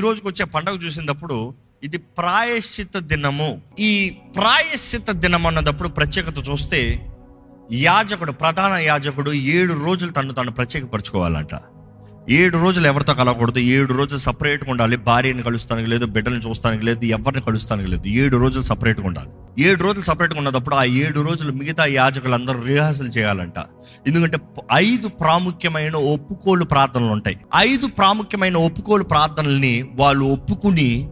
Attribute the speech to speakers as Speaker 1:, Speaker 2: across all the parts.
Speaker 1: ఈ రోజుకి వచ్చే పండగ చూసినప్పుడు ఇది ప్రాయశ్చిత దినము. ఈ ప్రాయశ్చిత దినం అన్నదప్పుడు ప్రత్యేకత చూస్తే యాజకుడు ప్రధాన యాజకుడు ఏడు రోజులు తను తను ప్రత్యేకపరచుకోవాలంట. ఏడు రోజులు ఎవరితో కలవకూడదు ఏడు రోజులు సపరేట్గా ఉండాలి. భార్యని కలుస్తానికి లేదు బిడ్డలను చూస్తానికి లేదు ఎవరిని కలుస్తానికి లేదు. ఏడు రోజులు సపరేట్గా ఉండాలి. ఏడు రోజులు సపరేట్గా ఉన్నప్పుడు ఆ ఏడు రోజులు మిగతా యాజకులందరూ రిహార్సల్ చేయాలంట. ఎందుకంటే ఐదు ప్రాముఖ్యమైన ఒప్పుకోలు ప్రార్థనలు ఉంటాయి. ఐదు ప్రాముఖ్యమైన ఒప్పుకోలు ప్రార్థనల్ని వాళ్ళు ఒప్పుకుని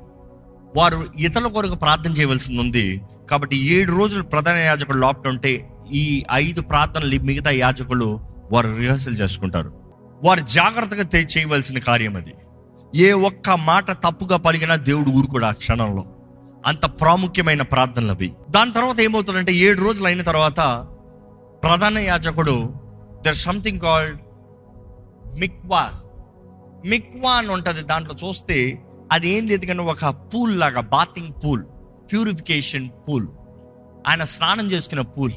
Speaker 1: వారు ఇతరుల కొరకు ప్రార్థన చేయవలసింది ఉంది. కాబట్టి ఏడు రోజులు ప్రధాన యాజకులు లోపల ఉంటే ఈ ఐదు ప్రార్థనలు మిగతా యాజకులు వారు రిహర్సల్ చేసుకుంటారు. వారు జాగ్రత్తగా చేయవలసిన కార్యం అది. ఏ ఒక్క మాట తప్పుగా పలిగినా దేవుడు ఊరుకోడు ఆ క్షణంలో. అంత ప్రాముఖ్యమైన ప్రార్థనలు అవి. దాని తర్వాత ఏమవుతుందంటే ఏడు రోజులు అయిన తర్వాత ప్రధాన యాజకుడు దర్ సంథింగ్ కాల్డ్ మిక్వా మిక్వా అని ఉంటుంది దాంట్లో చూస్తే అది ఏం లేదు కానీ ఒక పూల్ లాగా బాతింగ్ పూల్ ప్యూరిఫికేషన్ పూల్ ఆయన స్నానం చేసుకున్న పూల్.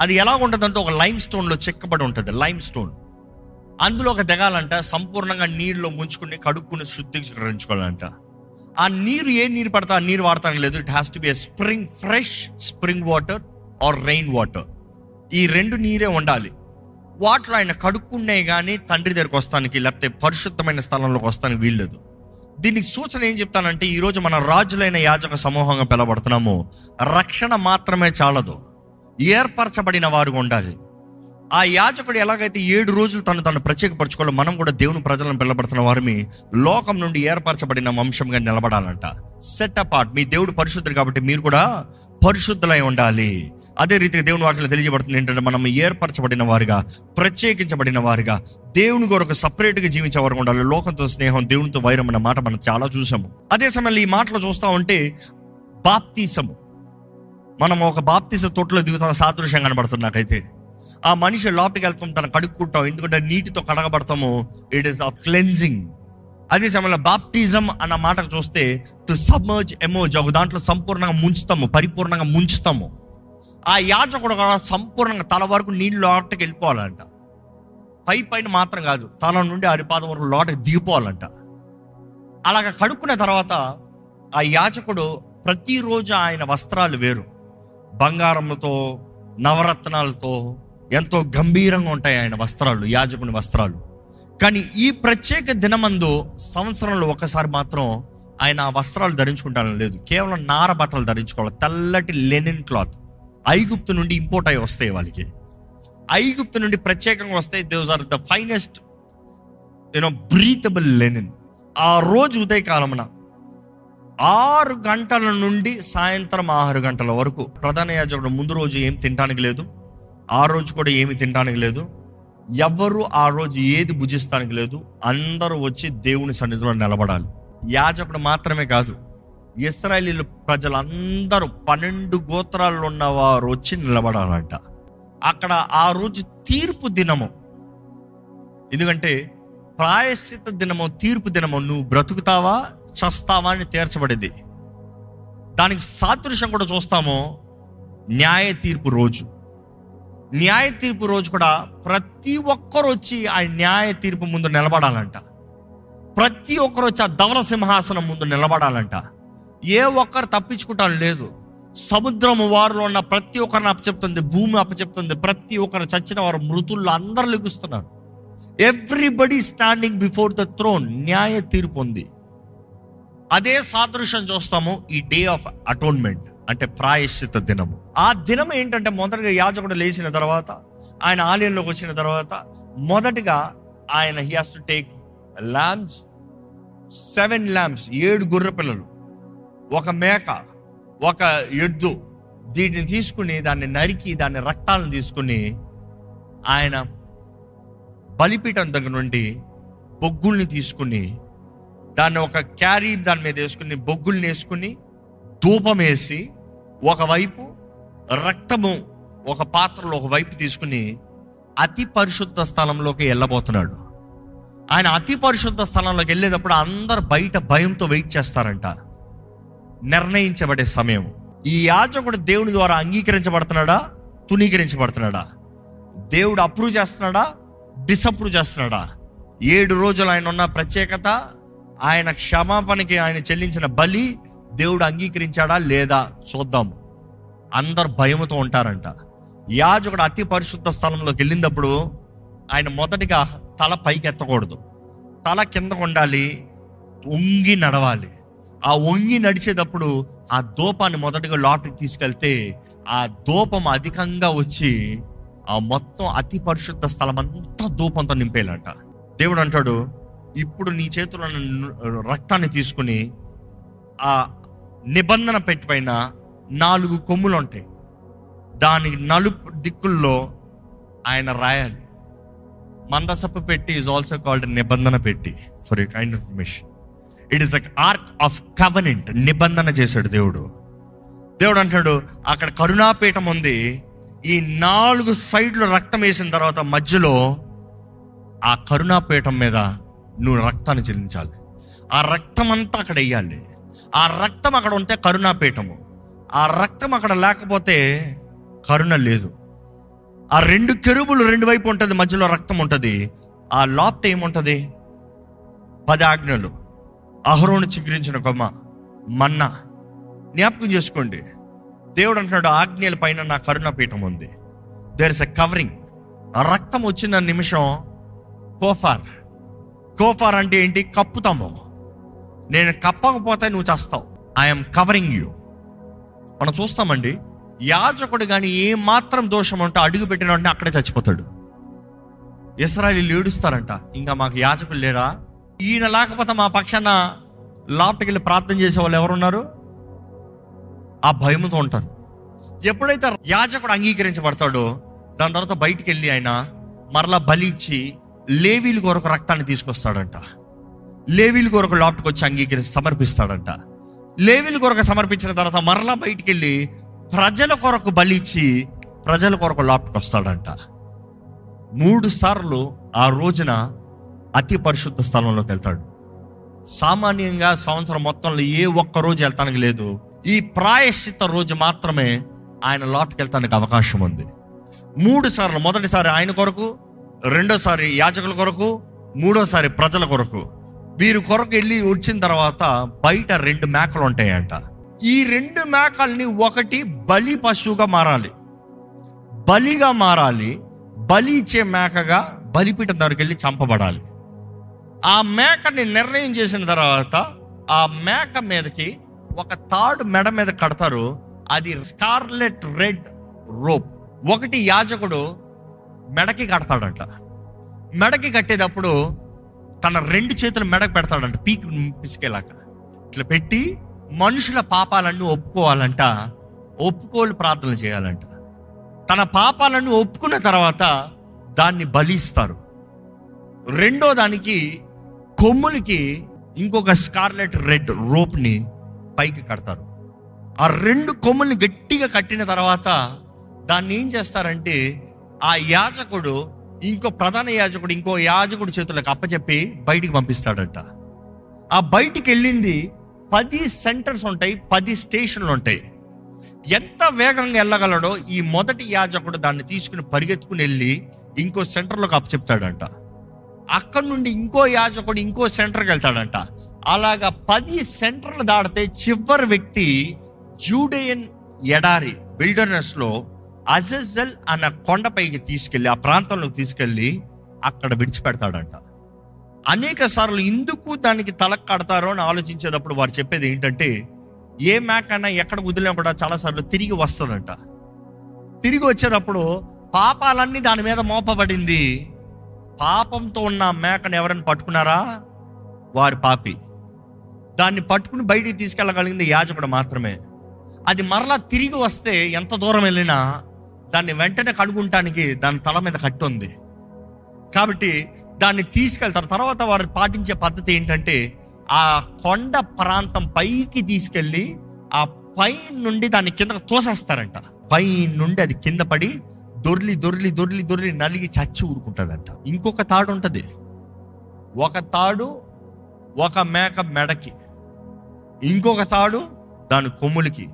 Speaker 1: అది ఎలా ఉంటుందంటే ఒక లైమ్ స్టోన్లో చెక్కబడి ఉంటుంది లైమ్ స్టోన్ అందులో ఒక దిగాలంట సంపూర్ణంగా నీళ్ళలో ముంచుకుని కడుక్కుని శుద్ధీకరించుకోవాలంట. ఆ నీరు ఏ నీరు పడతా ఆ నీరు వాడతానికి లేదు. It has to be spring fresh spring water or rain water ఈ రెండు నీరే ఉండాలి. వాటర్ ఆయన కడుక్కునే కానీ తండ్రి దగ్గరకు వస్తానికి లేకపోతే పరిశుద్ధమైన స్థలంలోకి వస్తానికి వీల్లేదు. దీనికి సూచన ఏం చెప్తానంటే ఈరోజు మన రాజులైన యాజక సమూహంగా పిలబడుతున్నాము రక్షణ మాత్రమే చాలదు. ఏర్పరచబడిన వారు ఉండాలి. ఆ యాజకుడు ఎలాగైతే ఏడు రోజులు తను తను ప్రత్యేకపరచుకోవాలో మనం కూడా దేవుని ప్రజలను పిల్లబడుతున్న వారిని లోకం నుండి ఏర్పరచబడిన వంశంగా నిలబడాలంట. సెట్ అపార్ట్ మీ దేవుడు పరిశుద్ధుడు కాబట్టి మీరు కూడా పరిశుద్ధులై ఉండాలి. అదే రీతిగా దేవుని వాక్యం తెలియజేయబడుతుంది ఏంటంటే మనం ఏర్పరచబడిన వారిగా ప్రత్యేకించబడిన వారిగా దేవుని కొరకు సపరేట్గా జీవించే వారు ఉండాలి. లోకంతో స్నేహం దేవునితో వైరం అన్న మాట మనం చాలా చూసాము అదే సమయంలో ఈ మాటలు చూస్తా ఉంటే బాప్తీసము. మనం ఒక బాప్తీస తోటలో దిగుతున్న సాదృశ్యం కనబడుతుంది నాకైతే. ఆ మనిషి లోపలికి వెళ్తాం తను కడుక్కుంటాం ఎందుకంటే నీటితో కడగబడతాము ఇట్ ఈస్ ఆఫ్ క్లెన్జింగ్ అదే సమయంలో బాప్టిజం అన్న మాటకు చూస్తే టు సబ్మర్జ్ ఎమోజ్ ఒక దాంట్లో సంపూర్ణంగా ముంచుతాము పరిపూర్ణంగా ముంచుతాము. ఆ యాజకుడు కూడా సంపూర్ణంగా తల వరకు నీళ్ళు లోటకి వెళ్ళిపోవాలంట. పై పైన మాత్రం కాదు తల నుండి అరిపాద వరకు లోటకి దిగిపోవాలంట. అలాగ కడుక్కున్న తర్వాత ఆ యాజకుడు ప్రతిరోజు ఆయన వస్త్రాలు వేరు. బంగారంతో నవరత్నాలతో ఎంతో గంభీరంగా ఉంటాయి ఆయన వస్త్రాలు యాజకుని వస్త్రాలు. కానీ ఈ ప్రత్యేక దినమందు సంవత్సరంలో ఒకసారి మాత్రం ఆయన ఆ వస్త్రాలు ధరించుకుంటాను లేదు. కేవలం నార బట్టలు ధరించుకోవాలి. తెల్లటి లెనిన్ క్లాత్. ఐగుప్తు నుండి ఇంపోర్ట్ అయి వస్తాయి వాళ్ళకి. ఐగుప్తు నుండి ప్రత్యేకంగా వస్తాయి. These are the finest you know breathable linen ఆ రోజు ఉదయకాలమున ఆరు గంటల నుండి సాయంత్రం ఆరు గంటల వరకు ప్రధాన యాజకుడు ముందు రోజు ఏం తినడానికి లేదు. ఆ రోజు కూడా ఏమి తినడానికి లేదు. ఎవ్వరు ఆ రోజు ఏది భుజిస్తానికి లేదు. అందరూ వచ్చి దేవుని సన్నిధిలో నిలబడాలి. యాజకుడు మాత్రమే కాదు ఇస్రాయలీలు ప్రజలందరూ పన్నెండు గోత్రాల్లో ఉన్న వారు వచ్చి నిలబడాలంట. అక్కడ ఆ రోజు తీర్పు దినము. ఎందుకంటే ప్రాయశ్చిత దినము తీర్పు దినము నువ్వు బ్రతుకుతావా చస్తావా అని తీర్చబడేది. దానికి సాదృశ్యం కూడా చూస్తాము. న్యాయ తీర్పు రోజు. న్యాయ తీర్పు రోజు కూడా ప్రతి ఒక్కరు వచ్చి ఆ న్యాయ తీర్పు ముందు నిలబడాలంట. ప్రతి ఒక్కరు వచ్చి ఆ ధవల సింహాసనం ముందు నిలబడాలంట. ఏ ఒక్కరు తప్పించుకుంటాను లేదు. సముద్రము వారిలో ఉన్న ప్రతి ఒక్కరిని అప్పచెప్తుంది భూమి అప్పచెప్తుంది ప్రతి ఒక్కరు చచ్చిన వారు మృతుల్లో అందరు లెగుస్తున్నారు. Everybody standing before the throne న్యాయ తీర్పు ఉంది. అదే సాదృశ్యం చూస్తాము ఈ డే ఆఫ్ అటోన్మెంట్ అంటే ప్రాయశ్చిత దినము. ఆ దినం ఏంటంటే మొదటిగా యాజకుడు లేచిన తర్వాత ఆయన ఆలయంలోకి వచ్చిన తర్వాత మొదటిగా ఆయన he has to take lamps seven lamps ఏడు గొర్రె పిల్లలు ఒక మేక ఒక ఎద్దు దీటిని తీసుకుని దాన్ని నరికి దాని రక్తాలను తీసుకుని ఆయన బలిపీఠం దగ్గర నుండి బొగ్గుల్ని తీసుకుని దాన్ని ఒక క్యారీ దాని మీద వేసుకుని బొగ్గుల్ని వేసుకుని ధూపం వేసి ఒకవైపు రక్తము ఒక పాత్రలో ఒక వైపు తీసుకుని అతి పరిశుద్ధ స్థలంలోకి వెళ్ళబోతున్నాడు. ఆయన అతి పరిశుద్ధ స్థలంలోకి వెళ్ళేటప్పుడు అందరు బయట భయంతో వెయిట్ చేస్తారంట. నిర్ణయించబడే సమయం. ఈ యాజకుడు దేవుని ద్వారా అంగీకరించబడుతున్నాడా? తునీకరించబడుతున్నాడా దేవుడు అప్రూవ్ చేస్తున్నాడా? డిసప్రూవ్ చేస్తున్నాడా? ఏడు రోజులు ఆయన ఉన్న ప్రత్యేకత ఆయన క్షమాపణకి ఆయన చెల్లించిన బలి దేవుడు అంగీకరించాడా లేదా చూద్దాం. అందరు భయముతో ఉంటారంట. యాజకుడు అతి పరిశుద్ధ స్థలంలోకి వెళ్ళినప్పుడు ఆయన మొదటిగా తల పైకి ఎత్తకూడదు. తల కిందకు ఉండాలి వంగి నడవాలి. ఆ వంగి నడిచేటప్పుడు ఆ దూపాన్ని మొదటగా లోపలికి తీసుకెళ్తే ఆ దూపం అధికంగా వచ్చి ఆ మొత్తం అతి పరిశుద్ధ స్థలం అంతా దూపంతో నింపేయాలంట. దేవుడు అంటాడు ఇప్పుడు నీ చేతిలో రక్తాన్ని తీసుకుని ఆ నిబంధన పెట్టి పైన నాలుగు కొమ్ములు ఉంటాయి. దాని నలుపు దిక్కుల్లో ఆయన రాయాలి. మందసపు పెట్టి ఈజ్ ఆల్సో కాల్డ్ నిబంధన పెట్టి for you kind information it is the ark of covenant నిబంధన చేశాడు దేవుడు. దేవుడు అంటాడు అక్కడ కరుణాపీఠం ఉంది. ఈ నాలుగు సైడ్లు రక్తం వేసిన తర్వాత మధ్యలో ఆ కరుణాపీఠం మీద నువ్వు రక్తాన్ని చెల్లించాలి. ఆ రక్తం అంతా అక్కడ వేయాలి. ఆ రక్తం అక్కడ ఉంటే కరుణాపీఠము. ఆ రక్తం అక్కడ లేకపోతే కరుణ లేదు. ఆ రెండు కెరుబులు రెండు వైపు ఉంటుంది మధ్యలో రక్తం ఉంటుంది. ఆ లోపట ఏముంటుంది? పది ఆజ్ఞలు. అహరోను చిగురించిన కొమ్మ మన్నా. జ్ఞాపకం చేసుకోండి. దేవుడు అంటున్నాడు ఆజ్ఞల పైన నా కరుణాపీఠం ఉంది. దేర్ ఇస్ ఎ కవరింగ్ ఆ రక్తం వచ్చిన నిమిషం కోఫార్. గోఫార్ అంటే ఏంటి? కప్పుతాము. నేను కప్పకపోతే నువ్వు చేస్తావు. ఐఎమ్ కవరింగ్ యూ మనం చూస్తామండి యాజకుడు కానీ ఏమాత్రం దోషం ఉంటే అడుగు పెట్టిన వెంటనే అక్కడే చచ్చిపోతాడు. ఇస్రాయలీలు ఏడుస్తారంట ఇంకా మాకు యాజకులు లేరా? ఈయన లేకపోతే మా పక్షాన లోపలికి వెళ్ళి ప్రార్థన చేసే వాళ్ళు ఎవరున్నారు? ఆ భయంతో ఉంటారు. ఎప్పుడైతే యాజకుడు అంగీకరించబడతాడో దాని తర్వాత బయటికి వెళ్ళి ఆయన మరలా బలి ఇచ్చి లేవీల కొరకు రక్తాన్ని తీసుకొస్తాడంట. లేవీల కొరకు లోపటికి వచ్చి అంగీకరించి సమర్పిస్తాడంట. లేవీల కొరకు సమర్పించిన తర్వాత మరలా బయటికి వెళ్ళి ప్రజల కొరకు బలిచ్చి ప్రజల కొరకు లోపటికి వస్తాడంట మూడు సార్లు ఆ రోజున అతి పరిశుద్ధ స్థలంలోకి వెళ్తాడు. సామాన్యంగా సంవత్సరం మొత్తంలో ఏ ఒక్క రోజు వెళ్తానికి లేదు. ఈ ప్రాయశ్చిత రోజు మాత్రమే ఆయన లోటుకి వెళ్తానికి అవకాశం ఉంది. మూడు సార్లు మొదటిసారి ఆయన కొరకు రెండోసారి యాజకుల కొరకు మూడోసారి ప్రజల కొరకు. వీరి కొరకు వెళ్ళి వచ్చిన తర్వాత బయట రెండు మేకలు ఉంటాయంట. ఈ రెండు మేకల్ని ఒకటి బలి పశువుగా మారాలి. బలిగా మారాలి బలి ఇచ్చే మేకగా బలిపీఠం దగ్గరికి వెళ్ళి చంపబడాలి. ఆ మేకని నిర్ణయం చేసిన తర్వాత ఆ మేక మీదకి ఒక తాడు మెడ మీద కడతారు. అది స్కార్లెట్ రెడ్ రోప్. ఒకటి యాజకుడు మెడకి కడతాడంట. మెడకి కట్టేటప్పుడు తన రెండు చేతులు మెడకు పెడతాడంట పీక్ పిసికేలాక ఇట్లా పెట్టి మనుషుల పాపాలన్నీ ఒప్పుకోవాలంట ఒప్పుకోలు ప్రార్థన చేయాలంట. తన పాపాలను ఒప్పుకున్న తర్వాత దాన్ని బలిస్తారు. రెండో దానికి కొమ్ములకి ఇంకొక స్కార్లెట్ రెడ్ రోప్ని పైకి కడతారు. ఆ రెండు కొమ్ముల్ని గట్టిగా కట్టిన తర్వాత దాన్ని ఏం చేస్తారంటే ఆ యాజకుడు ఇంకో ప్రధాన యాజకుడు ఇంకో యాజకుడు చేతులకు అప్పచెప్పి బయటికి పంపిస్తాడంట. ఆ బయటికి వెళ్ళింది పది సెంటర్స్ ఉంటాయి పది స్టేషన్లు ఉంటాయి. ఎంత వేగంగా వెళ్ళగలడో ఈ మొదటి యాజకుడు దాన్ని తీసుకుని పరిగెత్తుకుని వెళ్ళి ఇంకో సెంటర్లోకి అప్పచెప్తాడంట. అక్కడ నుండి ఇంకో యాజకుడు ఇంకో సెంటర్కి వెళ్తాడంట. అలాగా పది సెంటర్లు దాటితే చివరి వ్యక్తి జూడేయన్ ఎడారి బిల్డర్నెస్లో అజెజల్ అన్న కొండపైకి తీసుకెళ్ళి ఆ ప్రాంతంలోకి తీసుకెళ్ళి అక్కడ విడిచిపెడతాడంట. అనేక సార్లు ఎందుకు దానికి తల కడతారో అని ఆలోచించేటప్పుడు వారు చెప్పేది ఏంటంటే ఏ మేక అయినా ఎక్కడ వదిలినా కూడా చాలాసార్లు తిరిగి వస్తుందంట. తిరిగి వచ్చేటప్పుడు పాపాలన్నీ దాని మీద మోపబడింది. పాపంతో ఉన్న మేకను ఎవరైనా పట్టుకున్నారా? వారి పాపి. దాన్ని పట్టుకుని బయటికి తీసుకెళ్ళగలిగింది యాజకుడు మాత్రమే. అది మరలా తిరిగి వస్తే ఎంత దూరం వెళ్ళినా దాన్ని వెంటనే కడుగుంటానికి దాని తల మీద కట్టు ఉంది. కాబట్టి దాన్ని తీసుకెళ్తారు. తర్వాత వారు పాటించే పద్ధతి ఏంటంటే ఆ కొండ ప్రాంతం పైకి తీసుకెళ్ళి ఆ పై నుండి దాన్ని కింద తోసేస్తారంట. పై నుండి అది కింద పడి దొర్లి దొర్లి దొర్లి దొర్లి నలిగి చచ్చి ఊరుకుంటుందంట. ఇంకొక తాడు ఉంటుంది. ఒక తాడు ఒక మేక మెడకి. ఇంకొక తాడు దాని కొమ్ములకి.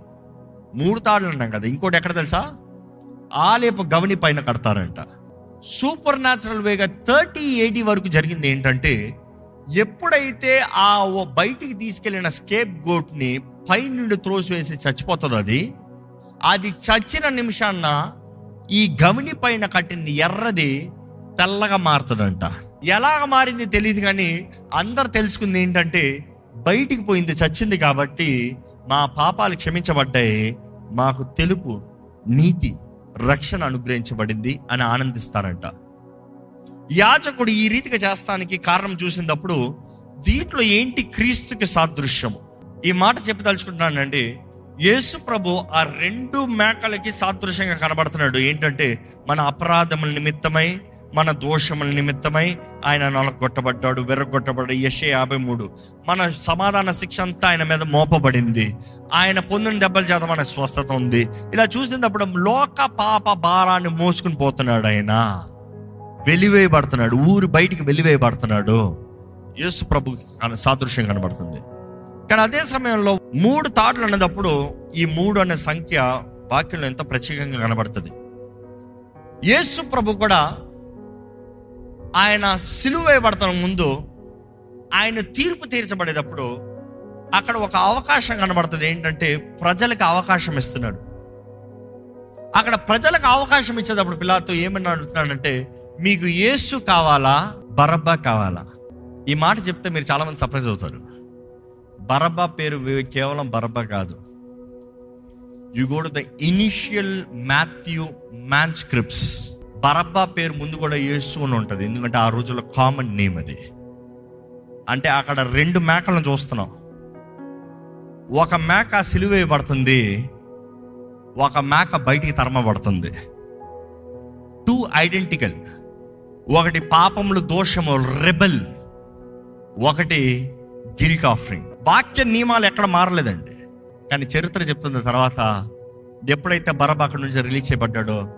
Speaker 1: మూడు తాడులు ఉన్నాం కదా. ఇంకోటి ఎక్కడ తెలుసా? ఆలేపు గవని పైన కడతారంట. సూపర్ న్యాచురల్ వేగా థర్టీ ఎయిటీ వరకు జరిగింది ఏంటంటే ఎప్పుడైతే ఆ ఓ బయటికి తీసుకెళ్ళిన స్కేప్ గోట్ని పైనుండి త్రోసివేసి చచ్చిపోతుంది అది అది చచ్చిన నిమిషాన్న ఈ గవిని పైన కట్టింది ఎర్రది తెల్లగా మారుతుందంట. ఎలాగ మారింది తెలియదు కానీ అందరు తెలుసుకుంది ఏంటంటే బయటికి పోయింది చచ్చింది కాబట్టి మా పాపాలు క్షమించబడ్డాయి మాకు తెలుపు నీతి. రక్షణ అనుగ్రహించబడింది అని ఆనందిస్తారంట. యాజకుడు ఈ రీతిగా చేస్తానికి కారణం చూసినప్పుడు దీంట్లో ఏంటి క్రీస్తుకి సాదృశ్యము? ఈ మాట చెప్పి తలుచుకుంటున్నానండి యేసు ప్రభు ఆ రెండు మేకలకి సాదృశ్యంగా కనబడుతున్నాడు. ఏంటంటే మన అపరాధముల నిమిత్తమై మన దోషముల నిమిత్తమై ఆయన నొలగొట్టబడ్డాడు వెర్రగొట్టబడ్డాడు యశే యాభై మూడు మన సమాధాన శిక్ష అంతా ఆయన మీద మోపబడింది. ఆయన పొందిన దెబ్బల చేత మన స్వస్థత ఉంది. ఇలా చూసినప్పుడు లోక పాప భారాన్ని మోసుకుని పోతున్నాడు ఆయన. వెలివేయబడుతున్నాడు. ఊరు బయటికి వెలివేయబడుతున్నాడు. యేసు ప్రభు సాదృశ్యం కనబడుతుంది. కానీ అదే సమయంలో మూడు తాడులు అనేటప్పుడు ఈ మూడు అనే సంఖ్య వాక్యంలో ఎంత ప్రత్యేకంగా కనబడుతుంది. యేసు ప్రభు కూడా ఆయన సిలువేయబడతాం ముందు ఆయన తీర్పు తీర్చబడేటప్పుడు అక్కడ ఒక అవకాశం కనబడుతుంది. ఏంటంటే ప్రజలకు అవకాశం ఇస్తున్నాడు. అక్కడ ప్రజలకు అవకాశం ఇచ్చేటప్పుడు పిల్లలతో ఏమని అడుగుతున్నాడంటే మీకు యేసు కావాలా? బరబ్బా కావాలా? ఈ మాట చెప్తే మీరు చాలామంది సర్ప్రైజ్ అవుతారు. బరబ్బా పేరు కేవలం బరబ్బా కాదు. You go to the initial Matthew manuscripts Barabbas పేరు ముందు కూడా యేసు అని ఉంటుంది. ఎందుకంటే ఆ రోజుల్లో కామన్ నేమ్ అది. అంటే అక్కడ రెండు మేకలను చూస్తున్నాం. ఒక మేక సిలువేయబడుతుంది. ఒక మేక బయటికి తరమబడుతుంది. టూ ఐడెంటికల్ ఒకటి పాపములు దోషము రెబల్ ఒకటి గిల్ట్ ఆఫరింగ్ వాక్య నియమాలు ఎక్కడ మారలేదండి. కానీ చరిత్ర చెప్తుంది తర్వాత ఎప్పుడైతే బరబ అక్కడి నుంచి రిలీజ్ చేయబడ్డాడో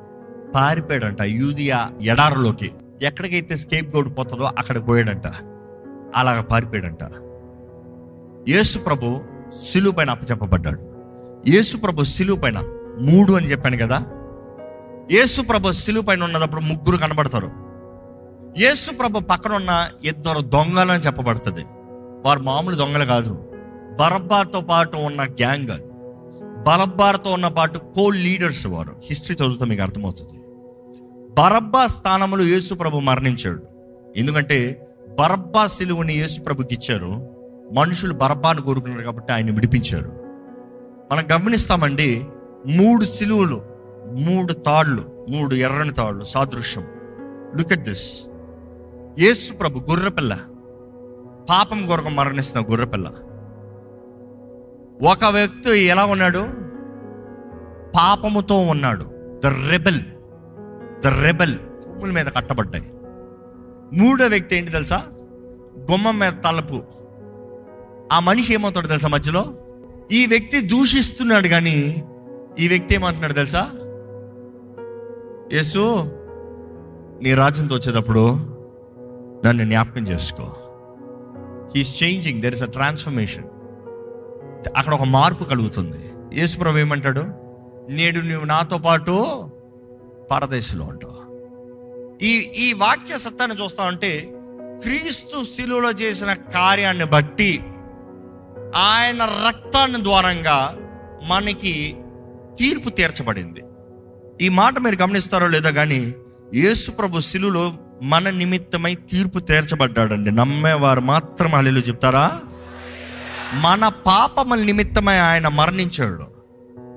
Speaker 1: పారిపోయాడంట యూదియా ఎడారులోకి. ఎక్కడికైతే స్కేప్ గోడ్ పోతుందో అక్కడికి పోయాడంట. అలాగ పారిపోయాడంట. యేసు ప్రభు సిలువు పైన అప్పచెప్పబడ్డాడు. యేసు ప్రభు సిలువు పైన మూడు అని చెప్పాను కదా. యేసు ప్రభు సిలువు పైన ఉన్నదప్పుడు ముగ్గురు కనబడతారు. యేసు ప్రభు పక్కన ఉన్న ఇద్దరు దొంగలు అని చెప్పబడుతుంది. వారు మామూలు దొంగలు కాదు. బరబ్బాతో పాటు ఉన్న గ్యాంగ్. బరబ్బార్తో ఉన్న పాటు కో లీడర్స్ వారు. హిస్టరీ చదువుతా మీకు అర్థమవుతుంది. బరబ్బా స్థానంలో యేసు ప్రభు మరణించాడు. ఎందుకంటే బరబ్బా సిలువని యేసు ప్రభుకి ఇచ్చారు. మనుషులు బరబ్బాను కోరుకున్నారు కాబట్టి ఆయన విడిపించారు. మనం గమనిస్తామండి మూడు సిలువలు మూడు తాళ్ళు మూడు ఎర్రని తాళ్ళు సాదృశ్యం. లుక్ ఎట్ దిస్ యేసు ప్రభు గొర్రెపిల్ల. పాపం కొరకు మరణిస్తున్న గొర్రెపిల్ల. ఒక వ్యక్తి ఎలా ఉన్నాడు? పాపముతో ఉన్నాడు. ద రెబెల్ ద రెబెల్ కొమ్ముల మీద కట్టబడ్డాయి. మూడో వ్యక్తి ఏంటి తెలుసా? గుమ్మం మీద తలుపు. ఆ మనిషి ఏమవుతాడు తెలుసా మధ్యలో? ఈ వ్యక్తి దూషిస్తున్నాడు కానీ ఈ వ్యక్తి ఏమంటున్నాడు తెలుసా? యేసు నీ రాజ్యంతో వచ్చేటప్పుడు నన్ను జ్ఞాపకం చేసుకో. He's changing there is a transformation అక్కడ ఒక మార్పు కలుగుతుంది. యేసుప్రభు ఏమంటాడు? నేడు నువ్వు నాతో పాటు పరదేశంలో ఉంటావు. ఈ ఈ వాక్య సత్తాన్ని చూస్తా ఉంటే క్రీస్తు శిలువలో చేసిన కార్యాన్ని బట్టి ఆయన రక్తాన్ని ద్వారంగా మనకి తీర్పు తీర్చబడింది. ఈ మాట మీరు గమనిస్తారో లేదో కానీ యేసుప్రభు శిలులో మన నిమిత్తమై తీర్పు తీర్చబడ్డాడండి. నమ్మేవారు మాత్రం అల్లు చెప్తారా? మన పాపముల నిమిత్తమై ఆయన మరణించాడు.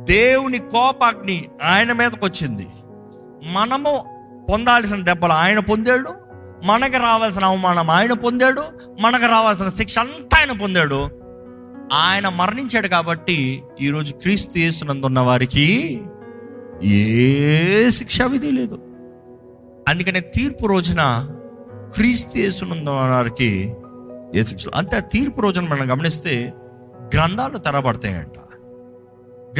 Speaker 1: దేవుని కోపాగ్ని ఆయన మీదకి వచ్చింది మనము పొందాల్సిన దెబ్బలు ఆయన పొందాడు మనకు రావాల్సిన అవమానం ఆయన పొందాడు మనకు రావాల్సిన శిక్ష అంతా ఆయన పొందాడు. ఆయన మరణించాడు కాబట్టి ఈరోజు క్రీస్తు చేస్తున్నందున్న వారికి ఏ శిక్షా విధి లేదు. అందుకనే తీర్పు రోజున క్రీస్తు చేస్తున్నందున్న వారికి ఏ శిక్ష అంతే ఆ తీర్పు రోజున మనం గమనిస్తే గ్రంథాలు తెరబడతాయంట.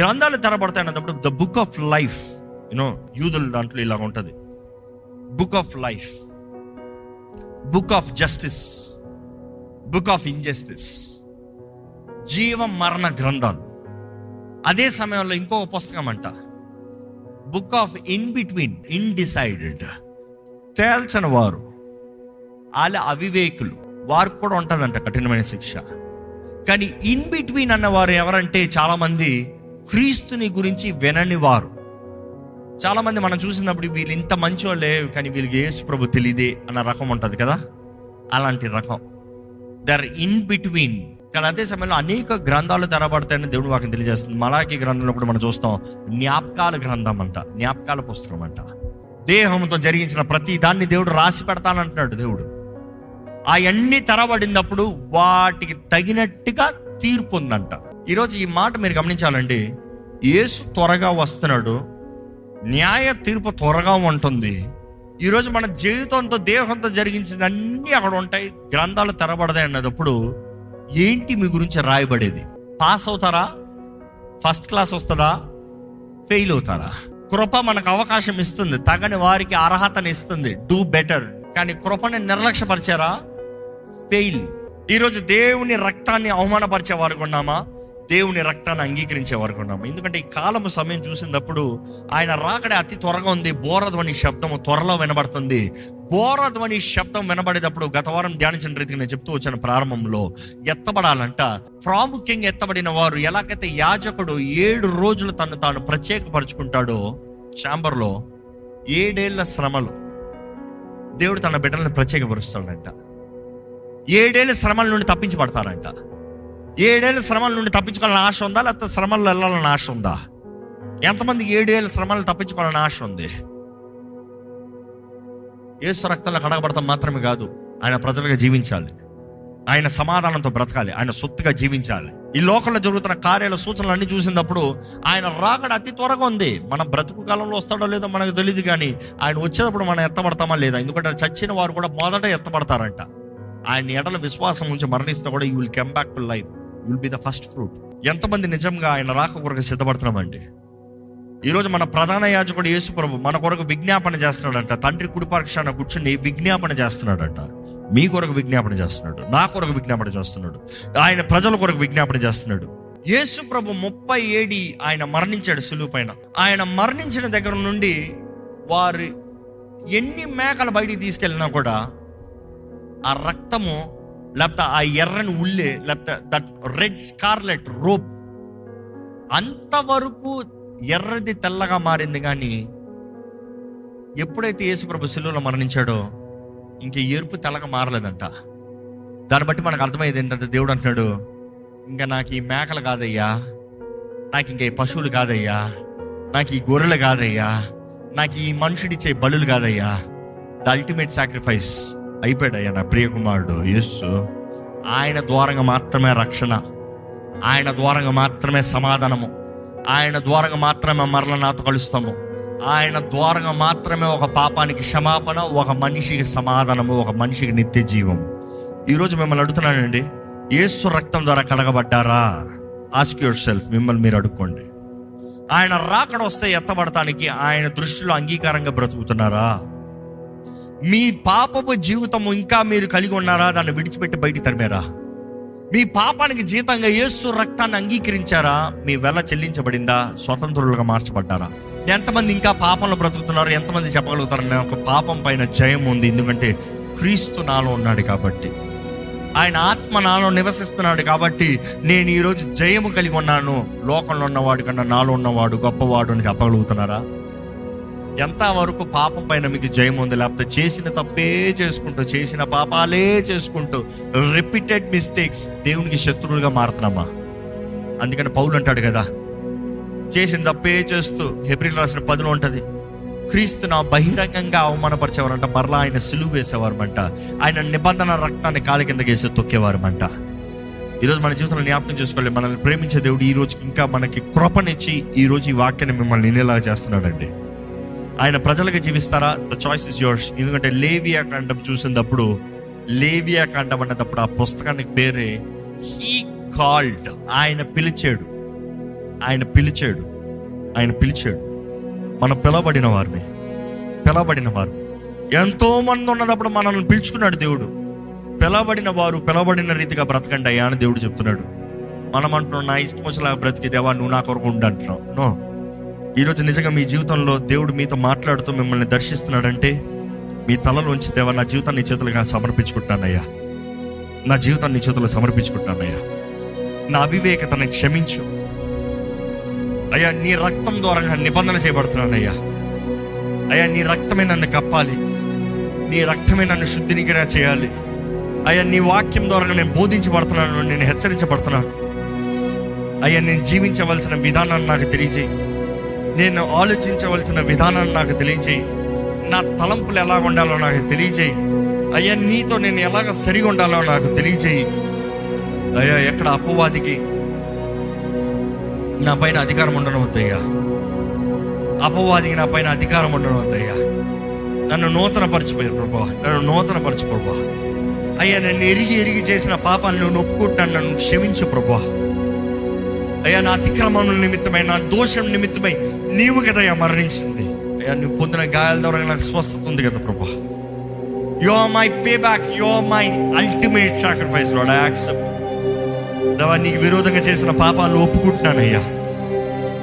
Speaker 1: గ్రంథాలు తెరబడతాయి అన్నప్పుడు the book of life you know యూదుల దాంట్లో ఇలా ఉంటుంది. Book of life book of justice book of injustice జీవ మరణ గ్రంథాలు. అదే సమయంలో ఇంకొక పుస్తకం అంట. Book of in between undecided తేల్చని వారు వాళ్ళ అవివేకులు. వారికి కూడా ఉంటుందంట కఠినమైన శిక్ష. కానీ ఇన్ బిట్వీన్ అన్నవారు ఎవరంటే చాలామంది క్రీస్తుని గురించి వినని వారు. చాలామంది మనం చూసినప్పుడు వీళ్ళు ఇంత మంచి వాళ్ళే కానీ వీళ్ళకి యేసు ప్రభు తెలియదే అన్న రకం ఉంటుంది కదా? అలాంటి రకం. దర్ ఇన్ బిట్వీన్ కానీ అదే సమయంలో అనేక గ్రంథాలు తెరబడతాయని దేవుడు వాకి తెలియజేస్తుంది. మలాకి గ్రంథంలో కూడా మనం చూస్తాం జ్ఞాపకాల గ్రంథం అంట జ్ఞాపకాల పుస్తకం అంట దేహంతో జరిగించిన ప్రతి దాన్ని దేవుడు రాసి పెడతానంటున్నాడు దేవుడు. అవన్నీ తెరబడినప్పుడు వాటికి తగినట్టుగా తీర్పు ఉందంట. ఈరోజు ఈ మాట మీరు గమనించాలండి యేసు త్వరగా వస్తున్నాడు న్యాయ తీర్పు త్వరగా ఉంటుంది. ఈరోజు మన జీవితంతో దేహంతో జరిగించింది అన్నీ అక్కడ ఉంటాయి. గ్రంథాలు తెరబడతాయి అన్నప్పుడు ఏంటి మీ గురించి రాయబడేది? పాస్ అవుతారా? ఫస్ట్ క్లాస్ వస్తుందా? ఫెయిల్ అవుతారా? కృప మనకు అవకాశం ఇస్తుంది. తగని వారికి అర్హతని ఇస్తుంది. Do better. కానీ కృపని నిర్లక్ష్యపరిచారా? ఫెయిల్. ఈరోజు దేవుని రక్తాన్ని అవమానపరిచే వారికి ఉన్నామా దేవుని రక్తాన్ని అంగీకరించే వారికి ఉన్నామా ఎందుకంటే ఈ కాలము సమయం చూసినప్పుడు ఆయన రాకడే అతి త్వరగా ఉంది. బోరధ్వని శబ్దము త్వరలో వినబడుతుంది. బోరధ్వని శబ్దం వినబడేటప్పుడు గత వారం ధ్యానించిన రీతికి నేను చెప్తూ వచ్చిన ప్రారంభంలో. ఎత్తబడాలంట. ప్రాముఖ్యంగా ఎత్తబడిన వారు ఎలాగైతే యాజకుడు ఏడు రోజులు తను తాను ప్రత్యేకపరుచుకుంటాడో ఛాంబర్లో ఏడేళ్ళ శ్రమలు దేవుడు తన బిడ్డలను ప్రత్యేకపరుస్తాడంట. ఏడేళ్ళ శ్రమల నుండి తప్పించబడతారంట. పడతారంట ఏడేళ్ళ శ్రమల నుండి తప్పించుకోవాలని ఆశ ఉందా? లేకపోతే శ్రమల్లో వెళ్ళాలని ఆశ ఉందా? ఎంతమంది ఏడేళ్ళ శ్రమలు తప్పించుకోవాలని ఆశ ఉంది? ఏసు రక్తంలో కడగబడతాం మాత్రమే కాదు ఆయన ప్రజలుగా జీవించాలి. ఆయన సమాధానంతో బ్రతకాలి ఆయన సొత్తుగా జీవించాలి. ఈ లోకంలో జరుగుతున్న కార్యాల సూచనలు అన్ని చూసినప్పుడు ఆయన రాకడ అతి త్వరగా ఉంది. మన బ్రతుకు కాలంలో వస్తాడో లేదో మనకు తెలియదు కానీ ఆయన వచ్చేటప్పుడు మనం ఎత్తబడతామా లేదా? ఎందుకంటే చచ్చిన వారు కూడా మొదట ఎత్తబడతారంట. ఆయన ఎడల విశ్వాసం ఉంచి మరణిస్తే కూడా you will come back to life will be the first fruit ఎంతమంది నిజంగా ఆయన రాక కొరకు సిద్ధపడుతున్నామండి? ఈరోజు మన ప్రధాన యాజకుడు యేసుప్రభు మన కొరకు విజ్ఞాపన చేస్తున్నాడంట. తండ్రి కుడిపక్షాన కూర్చుని విజ్ఞాపన చేస్తున్నాడంట. మీ కొరకు విజ్ఞాపన చేస్తున్నాడు. నా కొరకు విజ్ఞాపన చేస్తున్నాడు. ఆయన ప్రజల కొరకు విజ్ఞాపన చేస్తున్నాడు. యేసు ప్రభు ముప్పై ఏడి ఆయన మరణించాడు సులువు పైన. ఆయన మరణించిన దగ్గర నుండి వారు ఎన్ని మేకలు బయటికి తీసుకెళ్ళినా కూడా ఆ రక్తము లేకపోతే ఆ ఎర్రని ఉల్లే లేకపోతే దట్ రెడ్ స్కార్లెట్ రోప్ అంతవరకు ఎర్రది తెల్లగా మారింది కానీ ఎప్పుడైతే యేసుప్రభు శిలువలో మరణించాడో ఇంక ఎరుపు తెల్లగా మారలేదంట. దాన్ని బట్టి మనకు అర్థమయ్యేది ఏంటంటే దేవుడు అంటున్నాడు ఇంకా నాకు ఈ మేకలు కాదయ్యా నాకు ఇంకా ఈ పశువులు కాదయ్యా నాకు ఈ గొర్రెలు కాదయ్యా నాకు ఈ మనుషుడిచ్చే బలులు కాదయ్యా. ద అల్టిమేట్ సాక్రిఫైస్ అయిపోయాడయ్యా నా ప్రియ కుమారుడు యేసు. ఆయన ద్వారంగా మాత్రమే రక్షణ ఆయన ద్వారంగా మాత్రమే సమాధానము ఆయన ద్వారంగా మాత్రమే మరల నాతో కలుస్తాము. ఆయన ద్వారంగా మాత్రమే ఒక పాపానికి క్షమాపణ ఒక మనిషికి సమాధానము ఒక మనిషికి నిత్య జీవం ఈరోజు మిమ్మల్ని అడుగుతున్నానండి యేసు రక్తం ద్వారా కడగబడ్డారా? ఆస్క్ యువర్ సెల్ఫ్ మిమ్మల్ని మీరు అడుక్కోండి. ఆయన రాకడ వస్తే ఎత్తబడటానికి ఆయన దృష్టిలో అంగీకారంగా బ్రతుకుతున్నారా? మీ పాపపు జీవితము ఇంకా మీరు కలిగి ఉన్నారా? దాన్ని విడిచిపెట్టి బయటికి తరిమారా? మీ పాపానికి జీతంగా యేసు రక్తాన్ని అంగీకరించారా? మీ వెల చెల్లించబడిందా? స్వతంత్రులుగా మార్చబడ్డారా? ఎంతమంది ఇంకా పాపంలో బ్రతుకుతున్నారు? ఎంతమంది చెప్పగలుగుతారు? నేను ఒక పాపం పైన జయం ఉంది. ఎందుకంటే క్రీస్తు నాలో ఉన్నాడు కాబట్టి. ఆయన ఆత్మ నాలో నివసిస్తున్నాడు కాబట్టి నేను ఈరోజు జయము కలిగి ఉన్నాను. లోకంలో ఉన్నవాడు కన్నా నాలో ఉన్నవాడు గొప్పవాడు అని చెప్పగలుగుతున్నారా? ఎంత వరకు పాపం పైన మీకు జయం ఉంది? లేకపోతే చేసిన తప్పే చేసుకుంటూ చేసిన పాపాలే చేసుకుంటూ రిపీటెడ్ మిస్టేక్స్ దేవునికి శత్రువులుగా మారుతున్నామా? అందుకని పౌలు అంటాడు కదా చేసిన తప్పే చేస్తూ హెబ్రిల్ రాసిన పదులు ఉంటుంది క్రీస్తు నా బహిరంగంగా అవమానపరిచేవారంట మరలా ఆయన సిలువు వేసేవారమంట ఆయన నిబంధన రక్తాన్ని కాలి కింద వేసి తొక్కేవారమంట. ఈరోజు మన జీవితంలో జ్ఞాపకం చేసుకోవాలి మనల్ని ప్రేమించే దేవుడు ఈ రోజు ఇంకా మనకి కృపనిచ్చి ఈ రోజు ఈ వాక్యాన్ని మిమ్మల్ని వినేలాగా చేస్తున్నాడండి. ఆయన ప్రజలకు జీవిస్తారా? ద చాయిస్ ఇస్ యోర్స్ ఎందుకంటే లేవియా కాండం చూసినప్పుడు లేవియా కాండం అన్నప్పుడు ఆ పుస్తకానికి పేరే హీ కాల్డ్ ఆయన పిలిచాడు. ఆయన పిలిచాడు. ఆయన పిలిచాడు. మనం పిలవబడిన వారిని. పిలవబడిన వారు ఎంతో మంది ఉన్నప్పుడు మనల్ని పిలుచుకున్నాడు దేవుడు. పిలవబడిన వారు పిలవబడిన రీతిగా బ్రతకండి అయ్యా అని దేవుడు చెప్తున్నాడు. మనం అంటున్నాం నా ఇష్టం వచ్చేలాగా బ్రతికి దేవా నువ్వు నా కొరకు ఉండు నో ఈరోజు నిజంగా మీ జీవితంలో దేవుడు మీతో మాట్లాడుతూ మిమ్మల్ని దర్శిస్తున్నాడంటే మీ తలలోంచి దేవా నా జీవితాన్ని నీ చేతులుగా సమర్పించుకుంటానయ్యా. నా జీవితాన్ని నీ చేతుల్లో సమర్పించుకుంటున్నానయ్యా నా అవివేకతను క్షమించు. అయ్యా నీ రక్తం ద్వారా నిబంధన చేయబడుతున్నానయ్యా. అయ్యా నీ రక్తమే నన్ను కప్పాలి. నీ రక్తమే నన్ను శుద్ధినిగా చేయాలి. అయ్యా నీ వాక్యం ద్వారా నేను బోధించబడుతున్నాను నేను హెచ్చరించబడుతున్నాను. అయ్యా నేను జీవించవలసిన విధానాన్ని నాకు తెలియజేయి. నేను ఆలోచించవలసిన విధానాన్ని నాకు తెలియజేయి. నా తలంపులు ఎలా ఉండాలో నాకు తెలియజేయి. అయ్యా నీతో నేను ఎలాగ సరిగా ఉండాలో నాకు తెలియజేయి. అయ్యా ఎక్కడ అపవాదికి నా పైన అధికారం ఉండడం వద్దయ్యా అపవాదికి నా పైన అధికారం ఉండడం వద్దయ్యా నన్ను నూతన పరిచిపోయారు ప్రభా నన్ను నూతన పరచు ప్రభా. అయ్యా నన్ను ఎరిగి ఎరిగి చేసిన పాపాన్ని నువ్వు ఒప్పుకుంటున్నాను నన్ను క్షమించు ప్రభా. అయ్యా నా అతిక్రమం నిమిత్తమై నా దోషం నిమిత్తమై నీవు కదయ్యా మరణించింది. అయ్యా నువ్వు పొందిన గాయాల ద్వారా నాకు స్వస్థత ఉంది కదా ప్రభా. You are my pay back you are my ultimate sacrifice Lord I accept దేవా నీకు విరోధంగా చేసిన పాపాలు ఒప్పుకుంటున్నానయ్యా.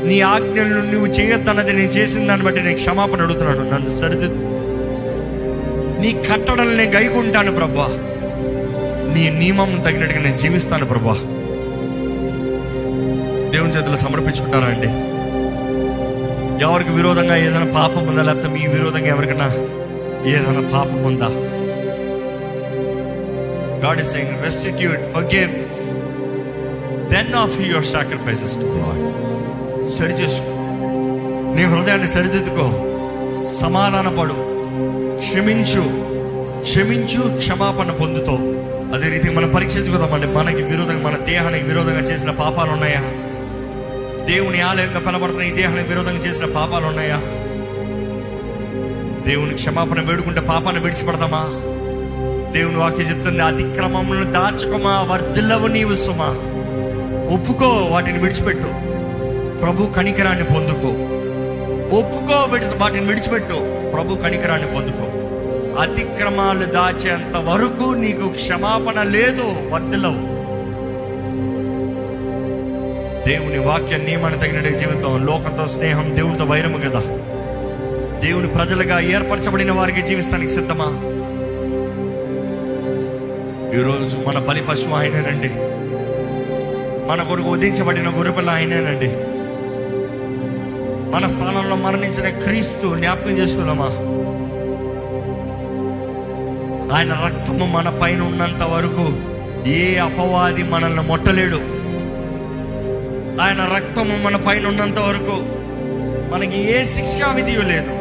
Speaker 1: నీ ఆజ్ఞలను నువ్వు చేయొద్దన్నది నేను చేసిన దాన్ని బట్టి నేను క్షమాపణ అడుగుతున్నాను. నన్ను సరిదిద్దు. నీ కట్టడలు నేను గైకుంటాను ప్రభా. నీ నియమం తగినట్టుగా నేను జీవిస్తాను ప్రభా. దేవుని చేతులు సమర్పించుకుంటారా అండి? ఎవరికి విరోధంగా ఏదైనా పాపం ఉందా? లేకపోతే మీ విరోధంగా ఎవరికైనా ఏదైనా పాపం ఉందా? God is saying restitute forgive then of your sacrifices to God సరి చేసుకో. నీ హృదయాన్ని సరిదిద్దుకో. సమాధానపడు క్షమించు. క్షమించు క్షమాపణ పొందుతో. అదే రీతి మనం పరీక్షించుకుందామండి మనకి విరోధంగా మన దేహానికి విరోధంగా చేసిన పాపాలు ఉన్నాయా? దేవుని ఆలయంగా పిలబడుతున్న ఈ దేహానికి విరోధంగా చేసిన పాపాలు ఉన్నాయా? దేవుని క్షమాపణ వేడుకుంటే పాపాన్ని విడిచిపెడతామా? దేవుని వాక్యం చెప్తుంది అతిక్రమములను దాచుకోమా వర్ధిల్లవు నీవు సుమా. ఒప్పుకో వాటిని విడిచిపెట్టు. ప్రభు కనికరాన్ని పొందుకో. ఒప్పుకో వాటిని విడిచిపెట్టు. ప్రభు కనికరాన్ని పొందుకో. అతిక్రమాలు దాచేంత వరకు నీకు క్షమాపణ లేదు వర్ధిల్లవు. దేవుని వాక్య నియమాన్ని తగినట్టు జీవితం లోకంతో స్నేహం దేవునితో వైరము కదా. దేవుని ప్రజలుగా ఏర్పరచబడిన వారికి జీవిస్తానికి సిద్ధమా? ఈరోజు మన బలి పశువు ఆయనేనండి. మన కొరకు ఉదించబడిన గొర్రెపిల్ల ఆయనేనండి. మన స్థానంలో మరణించిన క్రీస్తు జ్ఞాపకం చేసుకున్నామా? ఆయన రక్తము మన పైన ఉన్నంత వరకు ఏ అపవాది మనల్ని మొట్టలేడు. ఆయన రక్తము మన పైన ఉన్నంత వరకు మనకి ఏ శిక్షా విధియు లేదు.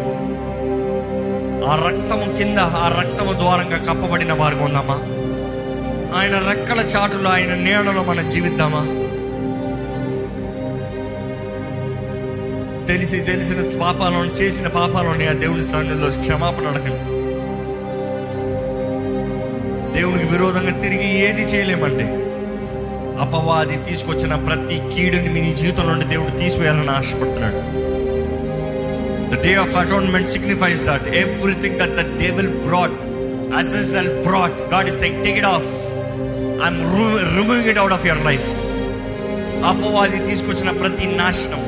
Speaker 1: ఆ రక్తము కింద ఆ రక్తము ద్వారంగా కప్పబడిన వారు ఉందామా ఆయన రెక్కల చాటులో ఆయన నీడలో మనం జీవిద్దామా? తెలిసి తెలిసిన పాపాలను చేసిన పాపాలని ఆ దేవుని సన్నిధిలో క్షమాపణ అడగండి దేవునికి విరోధంగా తిరిగి ఏది చేయలేమండి. అపవాది తీసుకొచ్చిన ప్రతి కీడుని మీ జీవితంలో నుండి దేవుడు తీసివేయాలని ఆశపడుతున్నాడు. The day of atonement signifies that everything that the devil brought అజల్ brought God is saying take it off I'm removing it out of your life అపవాది తీసుకొచ్చిన ప్రతి నాశనం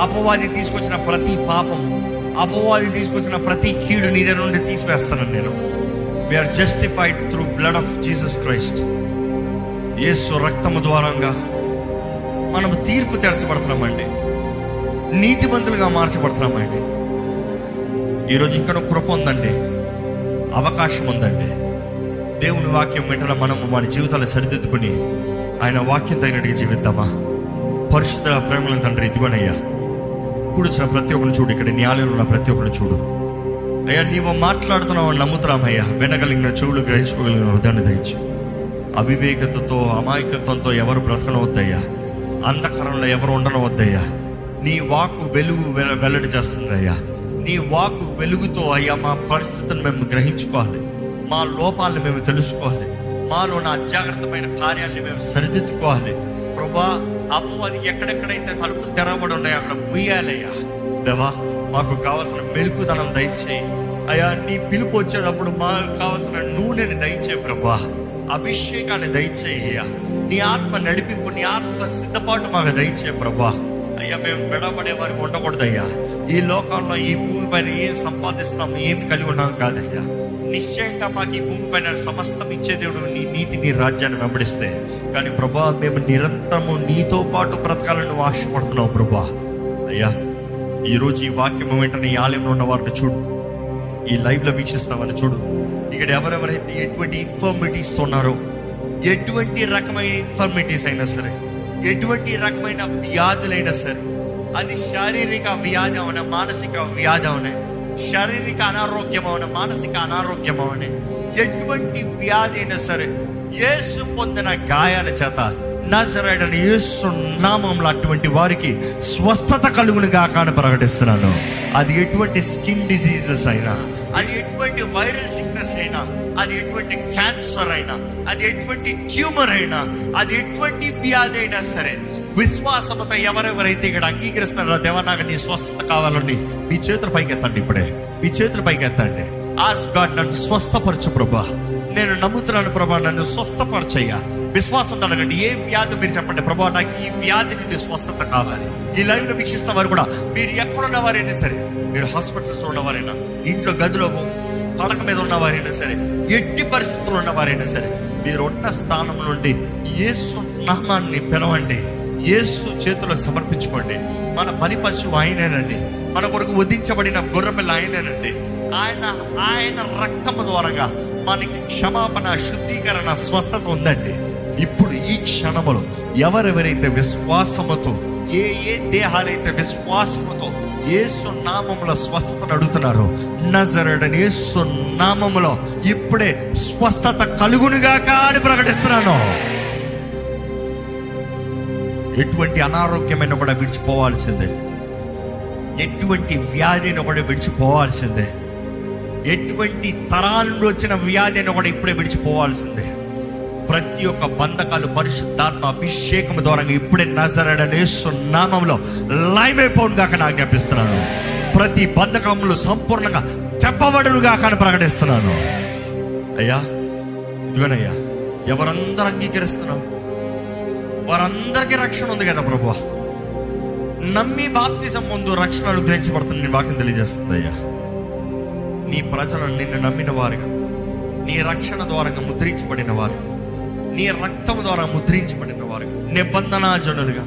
Speaker 1: అపవాది తీసుకొచ్చిన ప్రతి పాపం అపవాది తీసుకొచ్చిన ప్రతి కీడు నీ దగ్గర నుండి తీసివేస్తాను నేను. We are justified through blood of Jesus Christ యేసు రక్తము ద్వారంగా మనం తీర్పు తెరచబడుతున్నామండి. నీతిమంతులుగా మార్చబడుతున్నామండి. ఈరోజు ఇంకా కృప ఉందండి. అవకాశం ఉందండి. దేవుని వాక్యం వెంటనే మనము మన జీవితాలు సరిదిద్దుకుని ఆయన వాక్యం తగినట్టుగా జీవిద్దామా? పరిశుద్ధ ప్రేమల తండ్రి ఇదిగోనయ్యా. కూడిచిన ప్రతి ఒక్కరిని చూడు ఇక్కడ న్యాయంలో ఉన్న ప్రతి ఒక్కరిని చూడు. అయ్యా నీవు మాట్లాడుతున్నావు నమ్ముతున్నామయ్యా. వినగలిగిన చెవులు గ్రహించుకోగలిగిన హృదయాన్ని దయచు అవివేకతతో అమాయకత్వంతో ఎవరు బ్రతకనవద్దయ్యా. అంధకారంలో ఎవరు ఉండనవద్దయ్యా. నీ వాకు వెలుగు వె- వెల్లడి చేస్తుందయ్యా. నీ వాకు వెలుగుతో అయ్యా మా పరిస్థితిని మేము గ్రహించుకోవాలి. మా లోపాలను మేము తెలుసుకోవాలి. మాలో నా అజాగ్రత్తమైన కార్యాలను మేము సరిదిద్దుకోవాలి. ప్రభా అది ఎక్కడెక్కడైతే తలుపులు తెరవబడి ఉన్నాయో అక్కడ ముయ్యాలయ్యా. దేవా మాకు కావలసిన మెలుకుదనం దయచేయి. అయ్యా నీ పిలుపు వచ్చేటప్పుడు మాకు కావలసిన నూనెని దయచే ప్రభా. అభిషేకాన్ని దయచేయ. నీ ఆత్మ నడిపింపు నీ ఆత్మ సిద్ధపాటు మాకు దయచే ప్రభా. అయ్యా మేము విడబడే వారికి ఉండకూడదయ్యా. ఈ లోకంలో ఈ భూమి పైన ఏం సంపాదిస్తున్నాం ఏమి కలిగి ఉన్నాం కాదయ్యా. నిశ్చయంగా మాకు ఈ భూమి పైన సమస్తం ఇచ్చే దేవుడు నీ నీతి నీ రాజ్యాన్ని వెంబడిస్తే. కానీ ప్రభా మేము నిరంతరము నీతో పాటు బ్రతకాలని ఆశపడుతున్నాం ప్రభా. అయ్యా ఈరోజు ఈ వాక్యం వెంటనే ఈ ఆలయంలో ఉన్న వారిని చూడు. ఈ లైవ్లో వీక్షిస్తామని చూడు. ఇక్కడ ఎవరెవరైతే ఎటువంటి ఇన్ఫర్మిటీస్ ఉన్నారో ఎటువంటి రకమైన ఇన్ఫర్మిటీస్ అయినా సరే ఎటువంటి రకమైన వ్యాధులైనా సరే అది శారీరక వ్యాధి అవన మానసిక వ్యాధి అవనే శారీరక అనారోగ్యం అవన మానసిక అనారోగ్యం అవనే ఎటువంటి వ్యాధి అయినా సరే యేసు పొందిన గాయాల చేత నజరేడని యేసు నామంలో అటువంటి వారికి స్వస్థత కలుగును కాక అని ప్రకటిస్తున్నాను. అది ఎటువంటి స్కిన్ డిసీజెస్ అయినా అది ఎటువంటి వైరల్ సిక్నెస్ అయినా అది ఎటువంటి క్యాన్సర్ అయినా అది ఎటువంటి ట్యూమర్ అయినా అది ఎటువంటి వ్యాధి అయినా సరే విశ్వాసమత ఎవరెవరైతే ఇక్కడ అంగీకరిస్తున్నారో దేవ నాకు నీ స్వస్థత కావాలండి మీ చేతుల పైకి ఎత్తండి ఇప్పుడే మీ చేతుల పైకి ఎత్తండి ఆస్ గాడ్ నన్ను స్వస్థపరచు ప్రభా. నేను నమ్ముతున్నాను ప్రభా నన్ను స్వస్థపరచయ్యా. విశ్వాసం అడగండి ఏ వ్యాధి మీరు చెప్పండి ప్రభా నాకు ఈ వ్యాధి నుండి స్వస్థత కావాలి. ఈ లైవ్ను వీక్షిస్తే వీక్షిస్తున్న వారు కూడా మీరు ఎక్కడున్న వారైనా సరే మీరు హాస్పిటల్స్లో ఉన్నవారైనా ఇంట్లో గదిలో పడక మీద ఉన్నవారైనా సరే ఎట్టి పరిస్థితుల్లో ఉన్నవారైనా సరే మీరున్న స్థానం నుండి యేసు నామాన్ని పిలవండి. యేసు చేతులకు సమర్పించుకోండి. మన బలి పశువు ఆయనేనండి. మన కొరకు వధించబడిన గొర్రెపిల్ల ఆయనేనండి. ఆయన ఆయన రక్తము ద్వారా మనకి క్షమాపణ శుద్ధీకరణ స్వస్థత ఉందండి. ఇప్పుడు ఈ క్షణములో ఎవరెవరైతే విశ్వాసముతో ఏ ఏ దేహాలైతే విశ్వాసముతో ఏసు నామములో స్వస్థతను అడుగుతున్నారో నజరడని ఏసు నామములో ఇప్పుడే స్వస్థత కలుగునుగా అని ప్రకటిస్తున్నాను. ఎటువంటి అనారోగ్యమైన కూడా విడిచిపోవాల్సిందే. ఎటువంటి వ్యాధిని కూడా విడిచిపోవాల్సిందే. ఎటువంటి తరాల నుండి వచ్చిన వ్యాధి అని కూడా ఇప్పుడే విడిచిపోవాల్సిందే. ప్రతి ఒక్క బంధకాలు పరిశుద్ధాత్మ అభిషేకం ద్వారా ఇప్పుడే నజరడనే నామంలో లైవ్ అయిపోను గాక నాకు జ్ఞాపిస్తున్నాను ప్రతి బంధకములు సంపూర్ణంగా చెప్పబడును కానీ ప్రకటిస్తున్నాను. అయ్యా ఇదిగోనయ్యా ఎవరందరూ అంగీకరిస్తున్నాం? వారందరికీ రక్షణ ఉంది కదా ప్రభు నమ్మి బాప్తిజం ముందు రక్షణ అనుగ్రహించబడుతుంది వాక్యం తెలియజేస్తుంది అయ్యా. నీ ప్రజలను నిన్ను నమ్మిన వారుగా. నీ రక్షణ ద్వారా ముద్రించబడిన వారు నీ రక్తం ద్వారా ముద్రించబడిన వారు నిబంధనాజనులుగా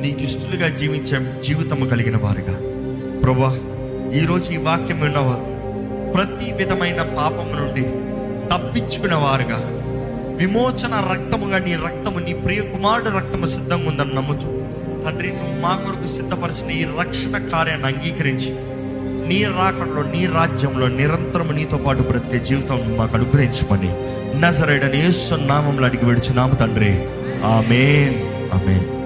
Speaker 1: నీకు ఇష్టలుగా జీవించే జీవితము కలిగిన వారుగా. ప్రభా ఈరోజు ఈ వాక్యం విన్నవారు ప్రతి విధమైన పాపం నుండి తప్పించుకున్న వారుగా. విమోచన రక్తముగా నీ రక్తము నీ ప్రియ కుమారుడు రక్తము సిద్ధంగా ఉందని నమ్ముతూ తండ్రి నువ్వు మా కొరకు సిద్ధపరిచిన ఈ రక్షణ కార్యాన్ని అంగీకరించి నీ రాకడలో నీ రాజ్యంలో నిరంతరం నీతో పాటు బ్రతికే జీవితం మాకు అనుగ్రహించమని నజరేడని యేసు నామంలో అడిగి విడుచున్నాము తండ్రి. ఆమెన్. ఆమెన్.